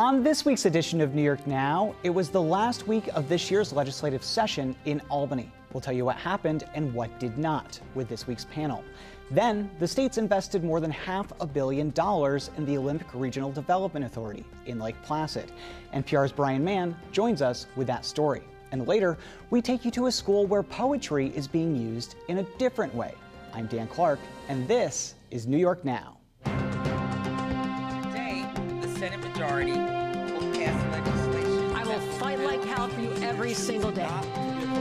On this week's edition of New York Now, it was the last week of this year's legislative session in Albany. We'll tell you what happened and what did not with this week's panel. Then, the state's invested more than half a billion dollars in the Olympic Regional Development Authority in Lake Placid. NPR's Brian Mann joins us with that story. And later, we take you to a school where poetry is being used in a different way. I'm Dan Clark, and this is New York Now. Today, the Senate majority will pass legislation. I will fight like hell for you every single day,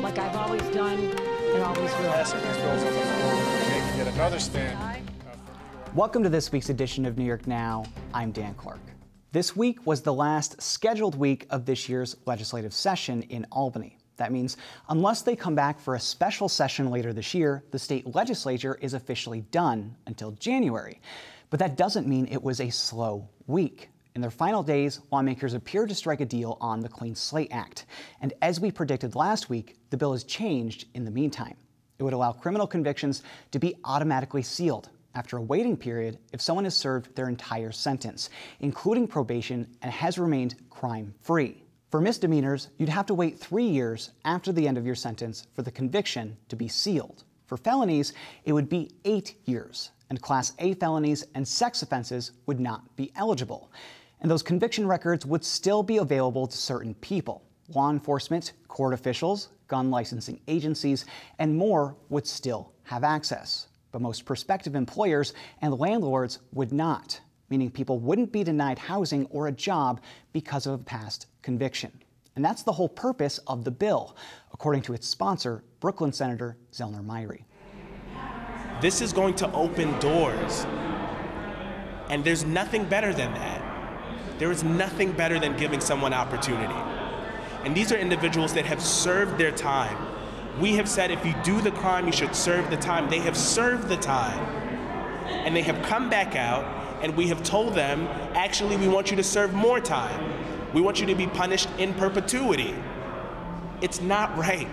like I've always done and always will. passing these bills on the floor, making yet another stand. uh, for New York. Welcome to this week's edition of New York Now. I'm Dan Clark. This week was the last scheduled week of this year's legislative session in Albany. That means, unless they come back for a special session later this year, the state legislature is officially done until January. But that doesn't mean it was a slow week. In their final days, lawmakers appeared to strike a deal on the Clean Slate Act. And as we predicted last week, the bill has changed in the meantime. It would allow criminal convictions to be automatically sealed after a waiting period if someone has served their entire sentence, including probation, and has remained crime free. For misdemeanors, you'd have to wait three years after the end of your sentence for the conviction to be sealed. For felonies, it would be eight years, and Class A felonies and sex offenses would not be eligible. And those conviction records would still be available to certain people. Law enforcement, court officials, gun licensing agencies, and more would still have access. But most prospective employers and landlords would not, meaning people wouldn't be denied housing or a job because of a past conviction. And that's the whole purpose of the bill, according to its sponsor, Brooklyn Senator Zellnor Myrie. This is going to open doors. And there's nothing better than that. There is nothing better than giving someone opportunity. And these are individuals that have served their time. We have said if you do the crime, you should serve the time. They have served the time. And they have come back out, and we have told them actually, we want you to serve more time. We want you to be punished in perpetuity. It's not right.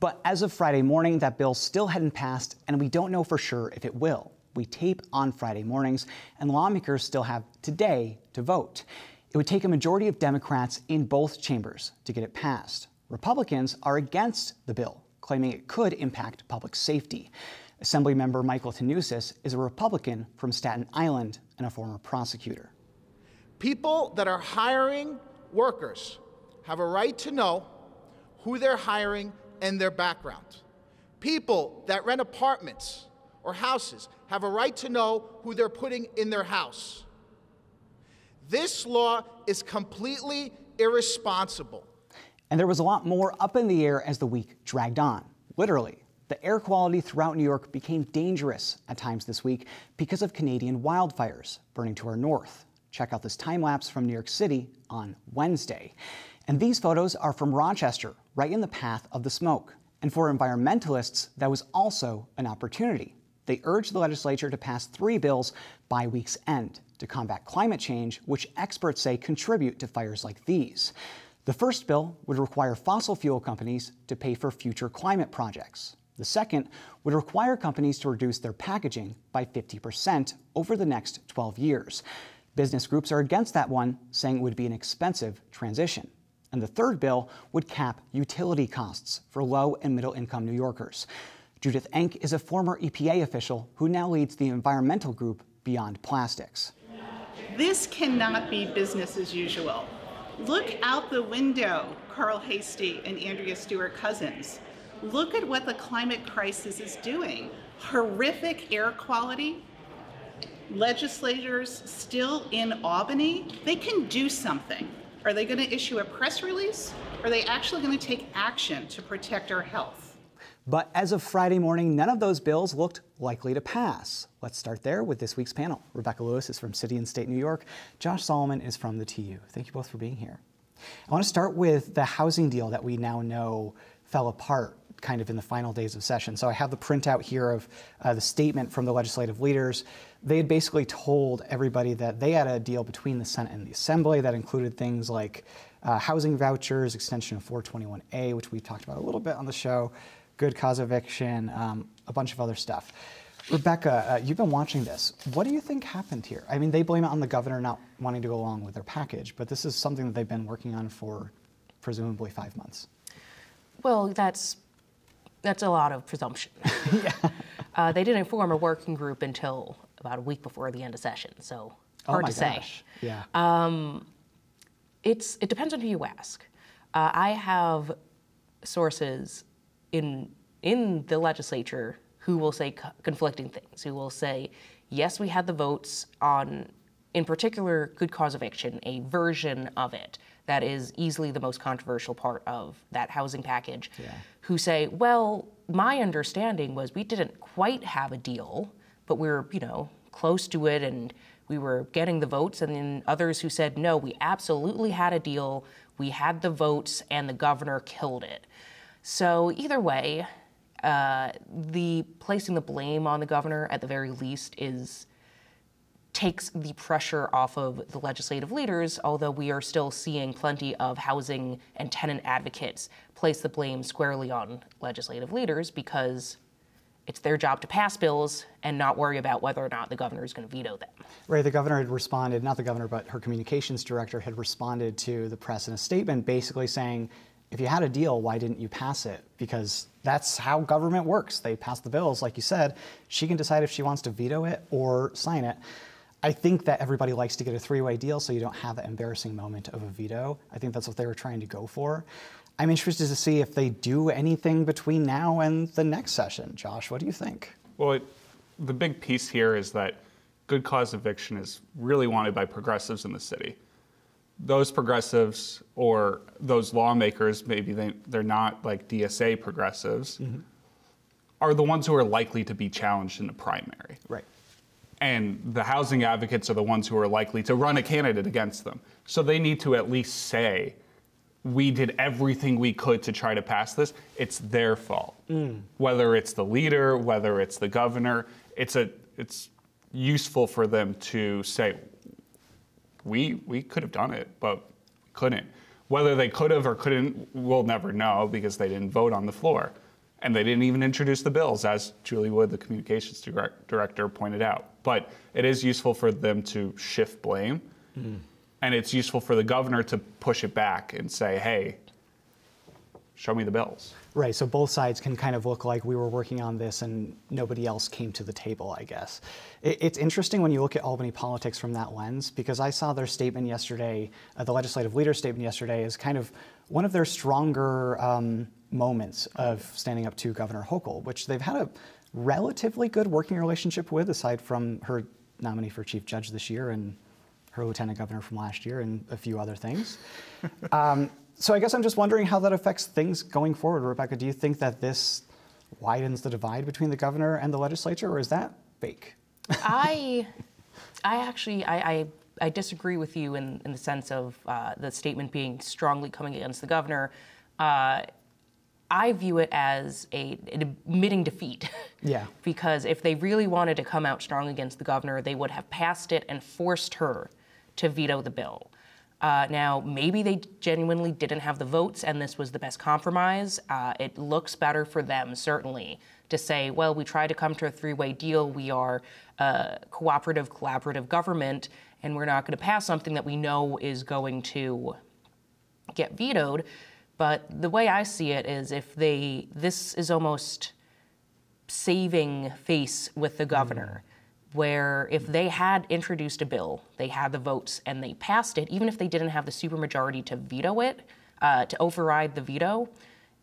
But as of Friday morning, that bill still hadn't passed, and we don't know for sure if it will. We tape on Friday mornings, and lawmakers still have today to vote. It would take a majority of Democrats in both chambers to get it passed. Republicans are against the bill, claiming it could impact public safety. Assemblymember Michael Tannousis is a Republican from Staten Island and a former prosecutor. People that are hiring workers have a right to know who they're hiring and their background. People that rent apartments or houses have a right to know who they're putting in their house. This law is completely irresponsible. And there was a lot more up in the air as the week dragged on. Literally, the air quality throughout New York became dangerous at times this week because of Canadian wildfires burning to our north. Check out this time lapse from New York City on Wednesday. And these photos are from Rochester, right in the path of the smoke. And for environmentalists, that was also an opportunity. They urged the legislature to pass three bills by week's end to combat climate change, which experts say contribute to fires like these. The first bill would require fossil fuel companies to pay for future climate projects. The second would require companies to reduce their packaging by 50% over the next 12 years. Business groups are against that one, saying it would be an expensive transition. And the third bill would cap utility costs for low and middle income New Yorkers. Judith Enck is a former EPA official who now leads the environmental group Beyond Plastics. This cannot be business as usual. Look out the window, Carl Heastie and Andrea Stewart Cousins. Look at what the climate crisis is doing. Horrific air quality. Legislators still in Albany, they can do something. Are they going to issue a press release? Are they actually going to take action to protect our health? But as of Friday morning, none of those bills looked likely to pass. Let's start there with this week's panel. Rebecca Lewis is from City and State New York. Josh Solomon is from the TU. Thank you both for being here. I want to start with the housing deal that we now know fell apart kind of in the final days of session. So I have the printout here of uh, the statement from the legislative leaders. They had basically told everybody that they had a deal between the Senate and the Assembly that included things like uh, housing vouchers, extension of 421A, which we talked about a little bit on the show, good cause eviction, um, a bunch of other stuff. Rebecca, uh, you've been watching this. What do you think happened here? I mean, they blame it on the governor not wanting to go along with their package, but this is something that they've been working on for presumably five months. Well, that's that's a lot of presumption. yeah. Uh, they didn't form a working group until about a week before the end of session, so Oh hard my to gosh. say. Yeah. It's it depends on who you ask. Uh, I have sources in in the legislature who will say co- conflicting things. Who will say, yes, we had the votes on, in particular, good cause eviction, a version of it that is easily the most controversial part of that housing package. Who say, well, my understanding was we didn't quite have a deal, but we were, you know, close to it and we were getting the votes, and then others who said, no, we absolutely had a deal, we had the votes, and the governor killed it. So, either way, uh, the placing the blame on the governor at the very least is takes the pressure off of the legislative leaders, although we are still seeing plenty of housing and tenant advocates place the blame squarely on legislative leaders because it's their job to pass bills and not worry about whether or not the governor is going to veto them. Right, the governor had responded, not the governor, but her communications director had responded to the press in a statement basically saying, if you had a deal, why didn't you pass it? Because that's how government works. They pass the bills, like you said. She can decide if she wants to veto it or sign it. I think that everybody likes to get a three way deal so you don't have that embarrassing moment of a veto. I think that's what they were trying to go for. I'm interested to see if they do anything between now and the next session. Josh, what do you think? Well, it, the big piece here is that good cause eviction is really wanted by progressives in the city. Those progressives or those lawmakers, maybe they, they're not like DSA progressives, mm-hmm. are the ones who are likely to be challenged in the primary. Right. And the housing advocates are the ones who are likely to run a candidate against them. So they need to at least say, we did everything we could to try to pass this. It's their fault. Mm. Whether it's the leader, whether it's the governor, it's a it's useful for them to say, we we could have done it, but couldn't. Whether they could have or couldn't, we'll never know because they didn't vote on the floor. And they didn't even introduce the bills, as Julie Wood, the communications director, pointed out. But it is useful for them to shift blame. Hmm. And it's useful for the governor to push it back and say, hey, show me the bills. Right, so both sides can kind of look like we were working on this and nobody else came to the table, I guess. It, it's interesting when you look at Albany politics from that lens because I saw their statement yesterday, uh, the legislative leader statement yesterday, as kind of one of their stronger um, moments of standing up to Governor Hochul, which they've had a relatively good working relationship with, aside from her nominee for chief judge this year and her lieutenant governor from last year and a few other things. um, so I guess I'm just wondering how that affects things going forward. Rebecca, do you think that this widens the divide between the governor and the legislature, or is that fake? I, I actually, I, I, I disagree with you in, in the sense of uh, the statement being strongly coming against the governor. Uh, I view it as a, an admitting defeat. Yeah. because if they really wanted to come out strong against the governor, they would have passed it and forced her to veto the bill. Uh, now, maybe they genuinely didn't have the votes and this was the best compromise. Uh, it looks better for them, certainly, to say, well, we tried to come to a three way deal. We are a cooperative, collaborative government, and we're not going to pass something that we know is going to get vetoed. But the way I see it is if they, this is almost saving face with the governor, where if they had introduced a bill, they had the votes and they passed it, even if they didn't have the supermajority to veto it, uh, to override the veto,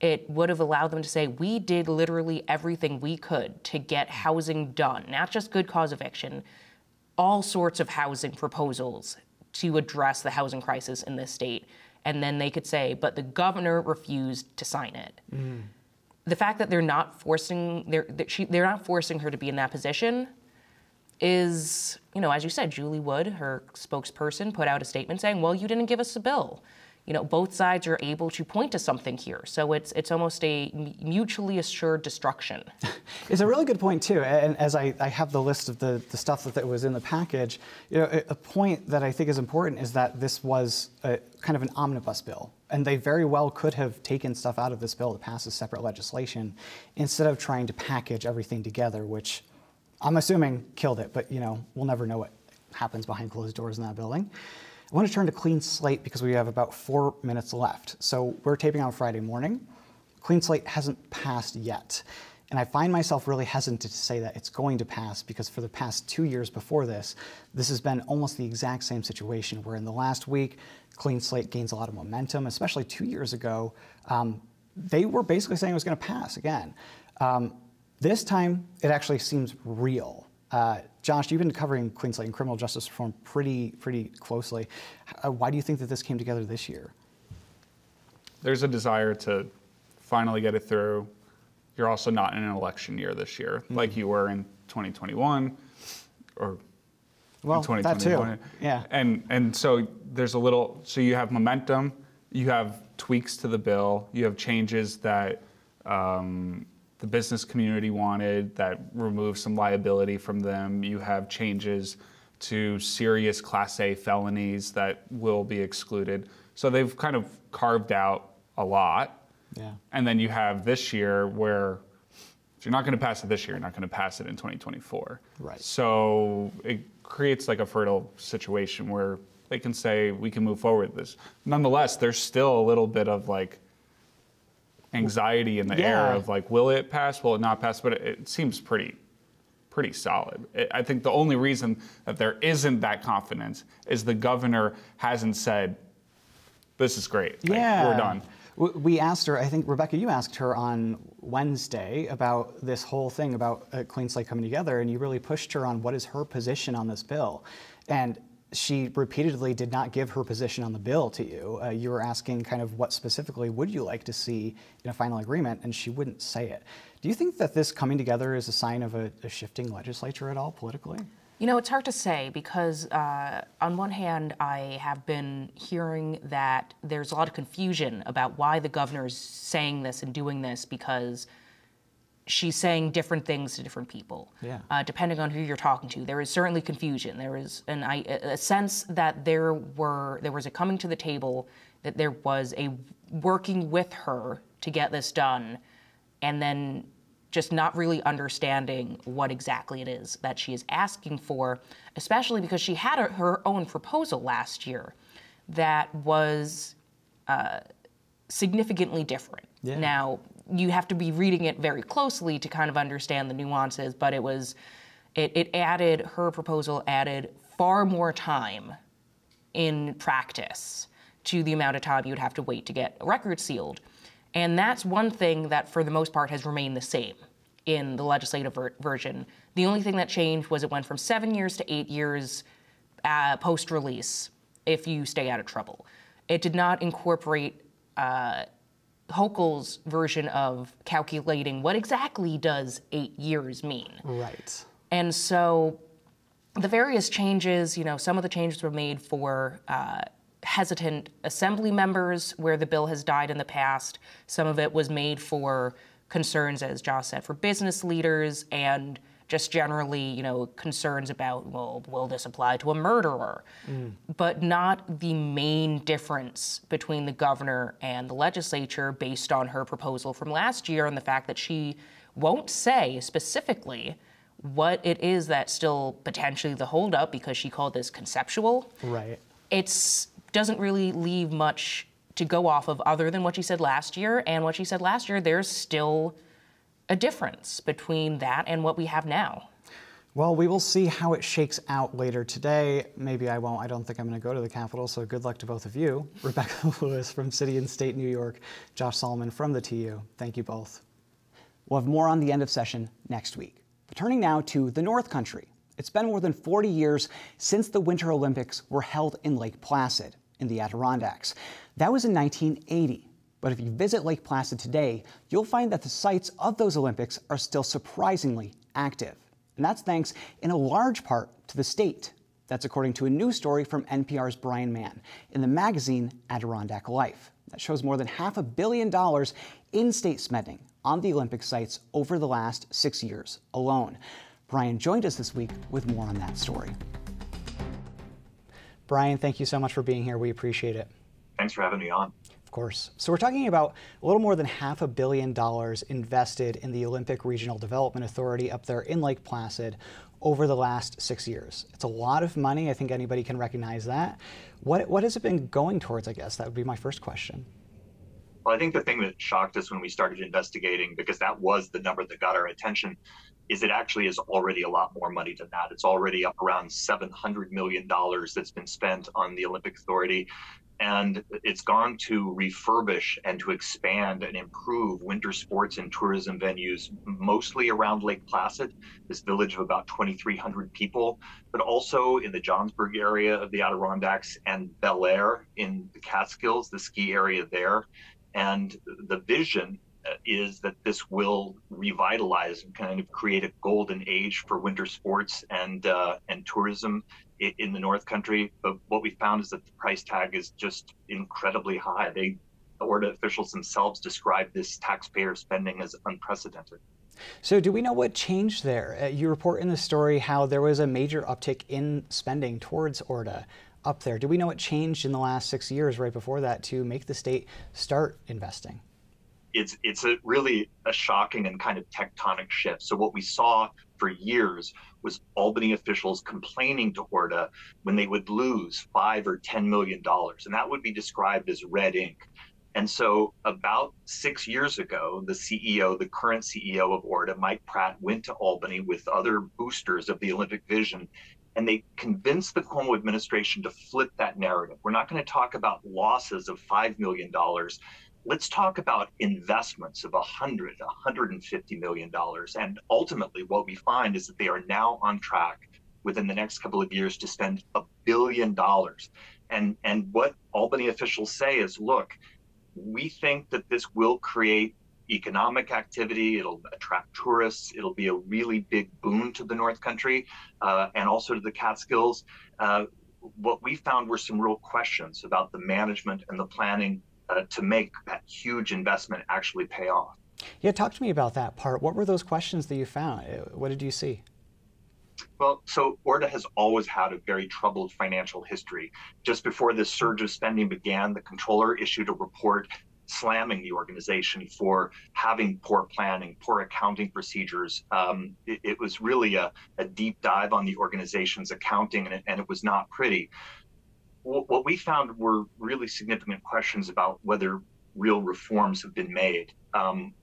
it would have allowed them to say, we did literally everything we could to get housing done, not just good cause eviction, all sorts of housing proposals to address the housing crisis in this state. And then they could say, but the governor refused to sign it. The fact that they're not forcing they're, that she, they're not forcing her to be in that position is, you know, as you said, Julie Wood, her spokesperson, put out a statement saying, "Well, you didn't give us a bill." You know, both sides are able to point to something here, so it's it's almost a mutually assured destruction. It's a really good point too. And as I, I have the list of the, the stuff that, that was in the package, you know, a, point that I think is important is that this was a, kind of an omnibus bill. And they very well could have taken stuff out of this bill to pass as separate legislation instead of trying to package everything together, which I'm assuming killed it, but you know, we'll never know what happens behind closed doors in that building. I want to turn to Clean Slate because we have about four minutes left. So we're taping on Friday morning. Clean Slate hasn't passed yet. And I find myself really hesitant to say that it's going to pass because for the past two years before this, this has been almost the exact same situation where in the last week, Clean Slate gains a lot of momentum, especially two years ago. Um, they were basically saying it was going to pass again. Um, this time, it actually seems real. Uh, Josh, you've been covering Clean Slate criminal justice reform pretty, pretty closely. Uh, why do you think that this came together this year? There's a desire to finally get it through. You're also not in an election year this year, mm-hmm. like you were in 2021 or well, 2021. That too. Yeah. And and so there's a little. So you have momentum. You have tweaks to the bill. You have changes that um, the business community wanted that remove some liability from them. You have changes to serious Class A felonies that will be excluded. So they've kind of carved out a lot. Yeah. And then you have this year where if you're not going to pass it this year, you're not going to pass it in 2024. Right. So it creates like a fertile situation where they can say we can move forward with this. Nonetheless, there's still a little bit of like anxiety in the yeah. air of like, will it pass? Will it not pass? But it, it seems pretty, pretty solid. I think the only reason that there isn't that confidence is the governor hasn't said, "This is great. Yeah, like, we're done." We asked her, I think, Rebecca, you asked her on Wednesday about this whole thing about a Clean Slate coming together, and you really pushed her on what is her position on this bill. And she repeatedly did not give her position on the bill to you. Uh, you were asking kind of what specifically would you like to see in a final agreement, and she wouldn't say it. Do you think that this coming together is a sign of a, a shifting legislature at all politically? You know, it's hard to say because, uh, on one hand, I have been hearing that there's a lot of confusion about why the governor is saying this and doing this because she's saying different things to different people, yeah. uh, depending on who you're talking to. There is certainly confusion. There is an, a sense that there were there was a coming to the table that there was a working with her to get this done, and then just not really understanding what exactly it is that she is asking for, especially because she had a, her own proposal last year that was uh, significantly different. Yeah. Now, you have to be reading it very closely to kind of understand the nuances, but it was it, it added her proposal added far more time in practice to the amount of time you would have to wait to get a record sealed. And that's one thing that, for the most part, has remained the same in the legislative ver- version. The only thing that changed was it went from seven years to eight years uh, post release if you stay out of trouble. It did not incorporate uh, Hochul's version of calculating what exactly does eight years mean. Right. And so the various changes, you know, some of the changes were made for uh, hesitant assembly members where the bill has died in the past. Some of it was made for concerns, as Josh said, for business leaders and just generally, you know, concerns about, well, will this apply to a murderer? Mm. But not the main difference between the governor and the legislature based on her proposal from last year and the fact that she won't say specifically what it is that's still potentially the holdup because she called this conceptual. Right. It's doesn't really leave much to go off of other than what she said last year. And what she said last year, there's still a difference between that and what we have now. Well, we will see how it shakes out later today. Maybe I won't. I don't think I'm going to go to the Capitol, so good luck to both of you. Rebecca Lewis from City and State New York, Josh Solomon from the TU. Thank you both. We'll have more on the end of session next week. But turning now to the North Country. It's been more than 40 years since the Winter Olympics were held in Lake Placid in the Adirondacks. That was in 1980. But if you visit Lake Placid today, you'll find that the sites of those Olympics are still surprisingly active. And that's thanks in a large part to the state. That's according to a new story from NPR's Brian Mann in the magazine Adirondack Life. That shows more than half a billion dollars in state spending on the Olympic sites over the last six years alone. Brian joined us this week with more on that story. Brian, thank you so much for being here. We appreciate it. Thanks for having me on course. So we're talking about a little more than half a billion dollars invested in the Olympic Regional Development Authority up there in Lake Placid over the last six years. It's a lot of money. I think anybody can recognize that. What, what has it been going towards, I guess? That would be my first question. Well, I think the thing that shocked us when we started investigating, because that was the number that got our attention, is it actually is already a lot more money than that. It's already up around $700 million that's been spent on the Olympic Authority and it's gone to refurbish and to expand and improve winter sports and tourism venues, mostly around Lake Placid, this village of about 2,300 people, but also in the Johnsburg area of the Adirondacks and Belleayre in the Catskills, the ski area there. And the vision uh, is that this will revitalize and kind of create a golden age for winter sports and uh, and tourism in the North Country. But what we found is that the price tag is just incredibly high. They, ORDA officials themselves describe this taxpayer spending as unprecedented. So, do we know what changed there? Uh, you report in the story how there was a major uptick in spending towards ORDA up there. Do we know what changed in the last six years, right before that, to make the state start investing? It's it's a really a shocking and kind of tectonic shift. So what we saw for years was Albany officials complaining to ORDA when they would lose five or ten million dollars, and that would be described as red ink. And so, about six years ago, the CEO, the current CEO of ORDA, Mike Pratt, went to Albany with other boosters of the Olympic vision, and they convinced the Cuomo administration to flip that narrative. We're not going to talk about losses of $5 million let's talk about investments of 100 150 million dollars. And ultimately what we find is that they are now on track within the next couple of years to spend a billion dollars. And and what albany officials say is look we think that this will create economic activity. It'll attract tourists. It'll be a really big boon to the north country uh, and also to the catskills. Uh, what we found were some real questions about the management and the planning uh, to make that huge investment actually pay off. Yeah, talk to me about that part. What were those questions that you found? Uh, what did you see? Well, so ORDA has always had a very troubled financial history. Just before this surge of spending began, the comptroller issued a report slamming the organization for having poor planning, poor accounting procedures. Um, it, it, was really a, a, deep dive on the organization's accounting, and it, and it was not pretty what we found were really significant questions about whether real reforms have been made. Um,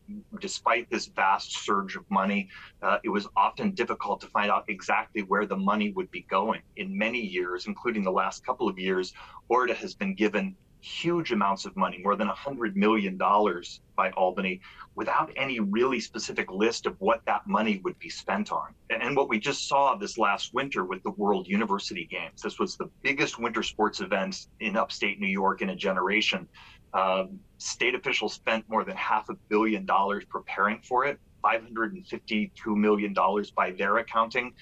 despite this vast surge of money, uh, it was often difficult to find out exactly where the money would be going. In many years, including the last couple of years, ORDA has been given huge amounts of money, more than $100 million by Albany, without any really specific list of what that money would be spent on. And what we just saw this last winter with the World University Games, this was the biggest winter sports event in upstate New York in a generation. Um, state officials spent more than half a billion dollars preparing for it. $552 million by their accounting.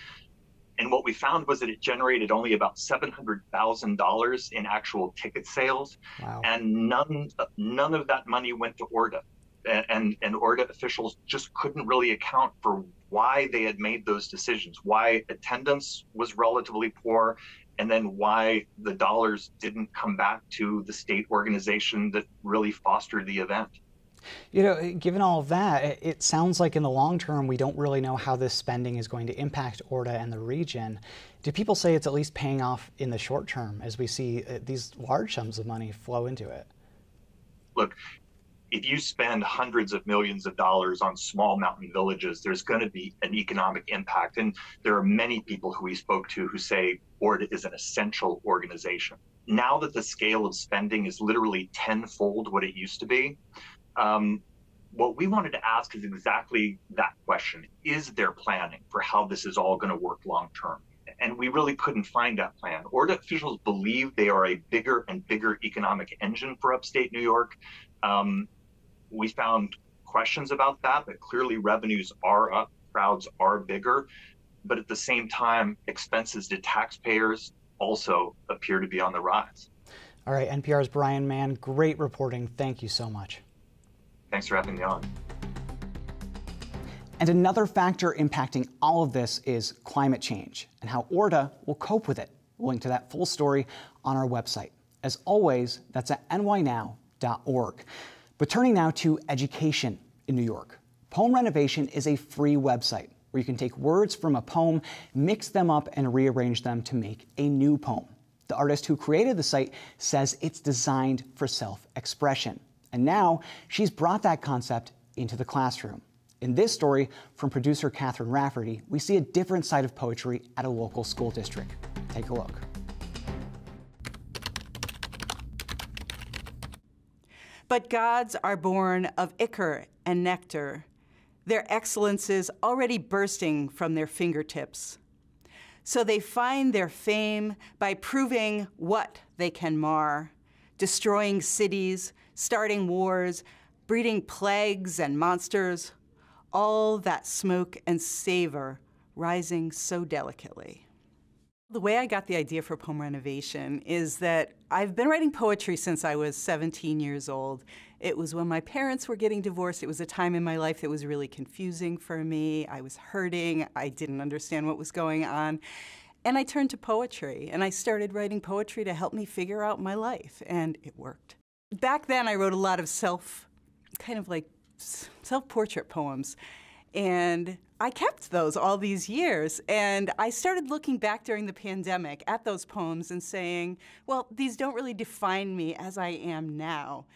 And what we found was that it generated only about $700,000 in actual ticket sales. Wow. And none, none of that money went to ORDA. And, and ORDA officials just couldn't really account for why they had made those decisions, why attendance was relatively poor, and then why the dollars didn't come back to the state organization that really fostered the event. You know, given all of that, it sounds like in the long term, we don't really know how this spending is going to impact ORDA and the region. Do people say it's at least paying off in the short term as we see uh, these large sums of money flow into it? Look, if you spend hundreds of millions of dollars on small mountain villages, there's going to be an economic impact. And there are many people who we spoke to who say ORDA is an essential organization. Now that the scale of spending is literally tenfold what it used to be, um, what we wanted to ask is exactly that question Is there planning for how this is all going to work long term? And we really couldn't find that plan. Or ORDA officials believe they are a bigger and bigger economic engine for upstate New York. Um, we found questions about that, but clearly revenues are up, crowds are bigger. But at the same time, expenses to taxpayers also appear to be on the rise. All right, NPR's Brian Mann, great reporting. Thank you so much. Thanks for having me on. And another factor impacting all of this is climate change and how ORDA will cope with it. We'll link to that full story on our website. As always, that's at nynow.org. But turning now to education in New York. Poem Renovation is a free website where you can take words from a poem, mix them up, and rearrange them to make a new poem. The artist who created the site says it's designed for self expression. And now she's brought that concept into the classroom. In this story from producer Catherine Rafferty, we see a different side of poetry at a local school district. Take a look. But gods are born of ichor and nectar, their excellences already bursting from their fingertips. So they find their fame by proving what they can mar, destroying cities, starting wars, breeding plagues and monsters, all that smoke and savor rising so delicately. The way I got the idea for poem renovation is that I've been writing poetry since I was 17 years old. It was when my parents were getting divorced. It was a time in my life that was really confusing for me. I was hurting. I didn't understand what was going on. And I turned to poetry and I started writing poetry to help me figure out my life, and it worked. Back then, I wrote a lot of self, kind of like self portrait poems. And I kept those all these years. And I started looking back during the pandemic at those poems and saying, well, these don't really define me as I am now.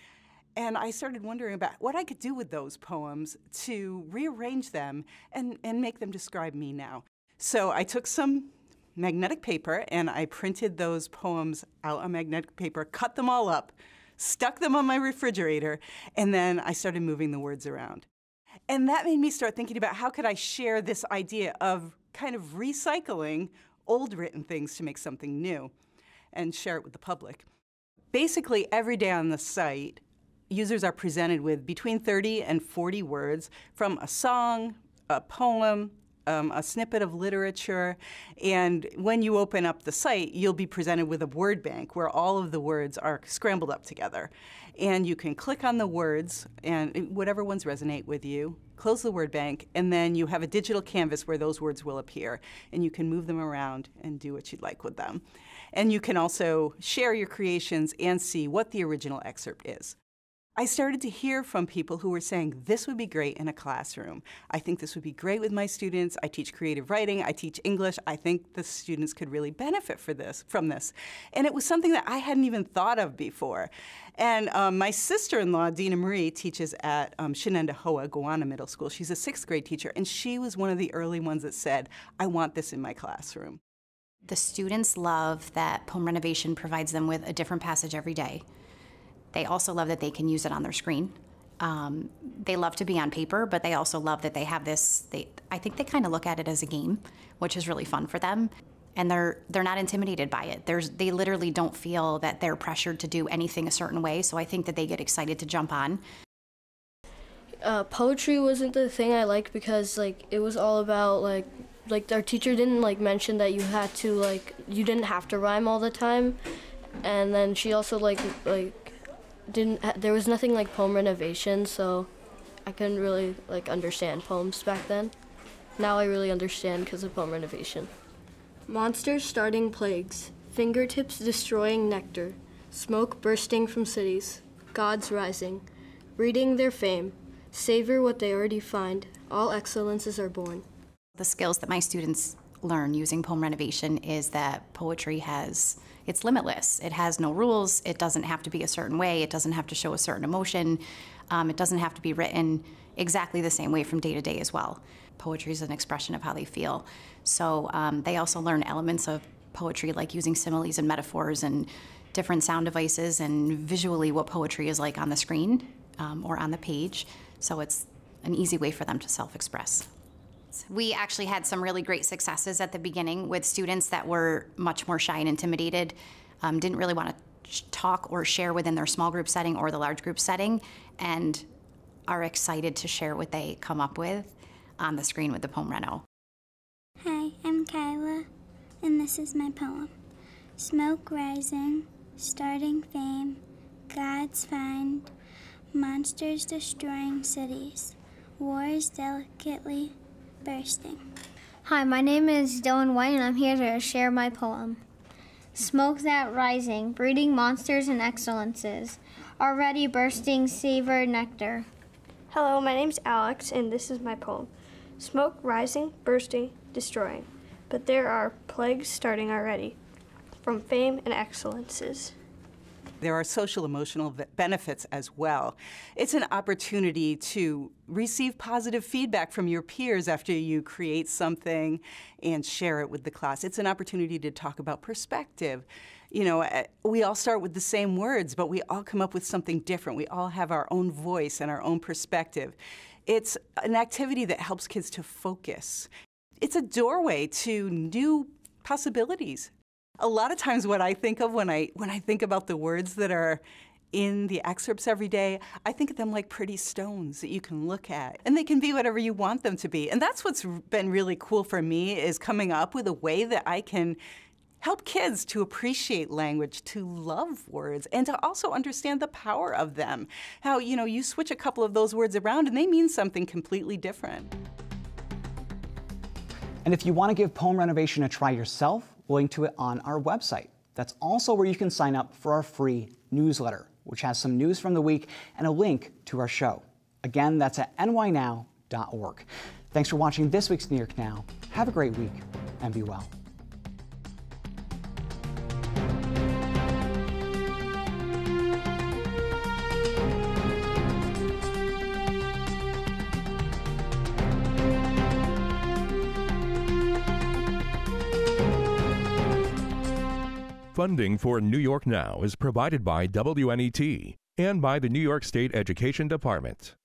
And I started wondering about what I could do with those poems to rearrange them and, and make them describe me now. So I took some magnetic paper and I printed those poems out on magnetic paper, cut them all up, stuck them on my refrigerator, and then I started moving the words around. And that made me start thinking about how could I share this idea of kind of recycling old written things to make something new and share it with the public. Basically, every day on the site, users are presented with between 30 and 40 words from a song, a poem, um, a snippet of literature. And when you open up the site, you'll be presented with a word bank where all of the words are scrambled up together. And you can click on the words and whatever ones resonate with you, close the word bank, and then you have a digital canvas where those words will appear. And you can move them around and do what you'd like with them. And you can also share your creations and see what the original excerpt is. I started to hear from people who were saying, This would be great in a classroom. I think this would be great with my students. I teach creative writing, I teach English. I think the students could really benefit this, from this. And it was something that I hadn't even thought of before. And um, my sister in law, Dina Marie, teaches at um, Shenendehowa Gowana Middle School. She's a sixth grade teacher, and she was one of the early ones that said, I want this in my classroom. The students love that Poem Renovation provides them with a different passage every day they also love that they can use it on their screen. Um, they love to be on paper, but they also love that they have this. They, I think they kind of look at it as a game, which is really fun for them, and they're they're not intimidated by it. There's they literally don't feel that they're pressured to do anything a certain way. So I think that they get excited to jump on. Uh, poetry wasn't the thing I liked because like it was all about like like our teacher didn't like mention that you had to like you didn't have to rhyme all the time, and then she also like like didn't uh, there was nothing like poem renovation, so I couldn't really like understand poems back then. Now I really understand because of poem renovation. Monsters starting plagues, fingertips destroying nectar, smoke bursting from cities, gods rising, reading their fame, savor what they already find. All excellences are born. The skills that my students learn using poem renovation is that poetry has it's limitless. It has no rules. It doesn't have to be a certain way. It doesn't have to show a certain emotion. Um, it doesn't have to be written exactly the same way from day to day as well. Poetry is an expression of how they feel. So um, they also learn elements of poetry like using similes and metaphors and different sound devices and visually what poetry is like on the screen um, or on the page. So it's an easy way for them to self express. We actually had some really great successes at the beginning with students that were much more shy and intimidated, um, didn't really want to talk or share within their small group setting or the large group setting, and are excited to share what they come up with on the screen with the poem Reno. Hi, I'm Kyla, and this is my poem Smoke rising, starting fame, gods find, monsters destroying cities, wars delicately bursting. Hi, my name is Dylan White, and I'm here to share my poem. Smoke that rising, breeding monsters and excellences, already bursting savor nectar. Hello, my name's Alex, and this is my poem Smoke rising, bursting, destroying. But there are plagues starting already from fame and excellences. There are social emotional benefits as well. It's an opportunity to receive positive feedback from your peers after you create something and share it with the class. It's an opportunity to talk about perspective. You know, eh, we all start with the same words, but we all come up with something different. We all have our own voice and our own perspective. It's an activity that helps kids to focus. It's a doorway to new possibilities a lot of times what I think of when I when I think about the words that are in the excerpts every day, I think of them like pretty stones that you can look at. And they can be whatever you want them to be. And that's what's been really cool for me is coming up with a way that I can help kids to appreciate language, to love words, and to also understand the power of them. How, you know, you switch a couple of those words around and they mean something completely different. And if you want to give poem renovation a try yourself, link to it on our website. That's also where you can sign up for our free newsletter, which has some news from the week and a link to our show. Again, that's at nynow.org. Thanks for watching this week's New York Now. Have a great week and be well. Funding for New York Now is provided by WNET and by the New York State Education Department.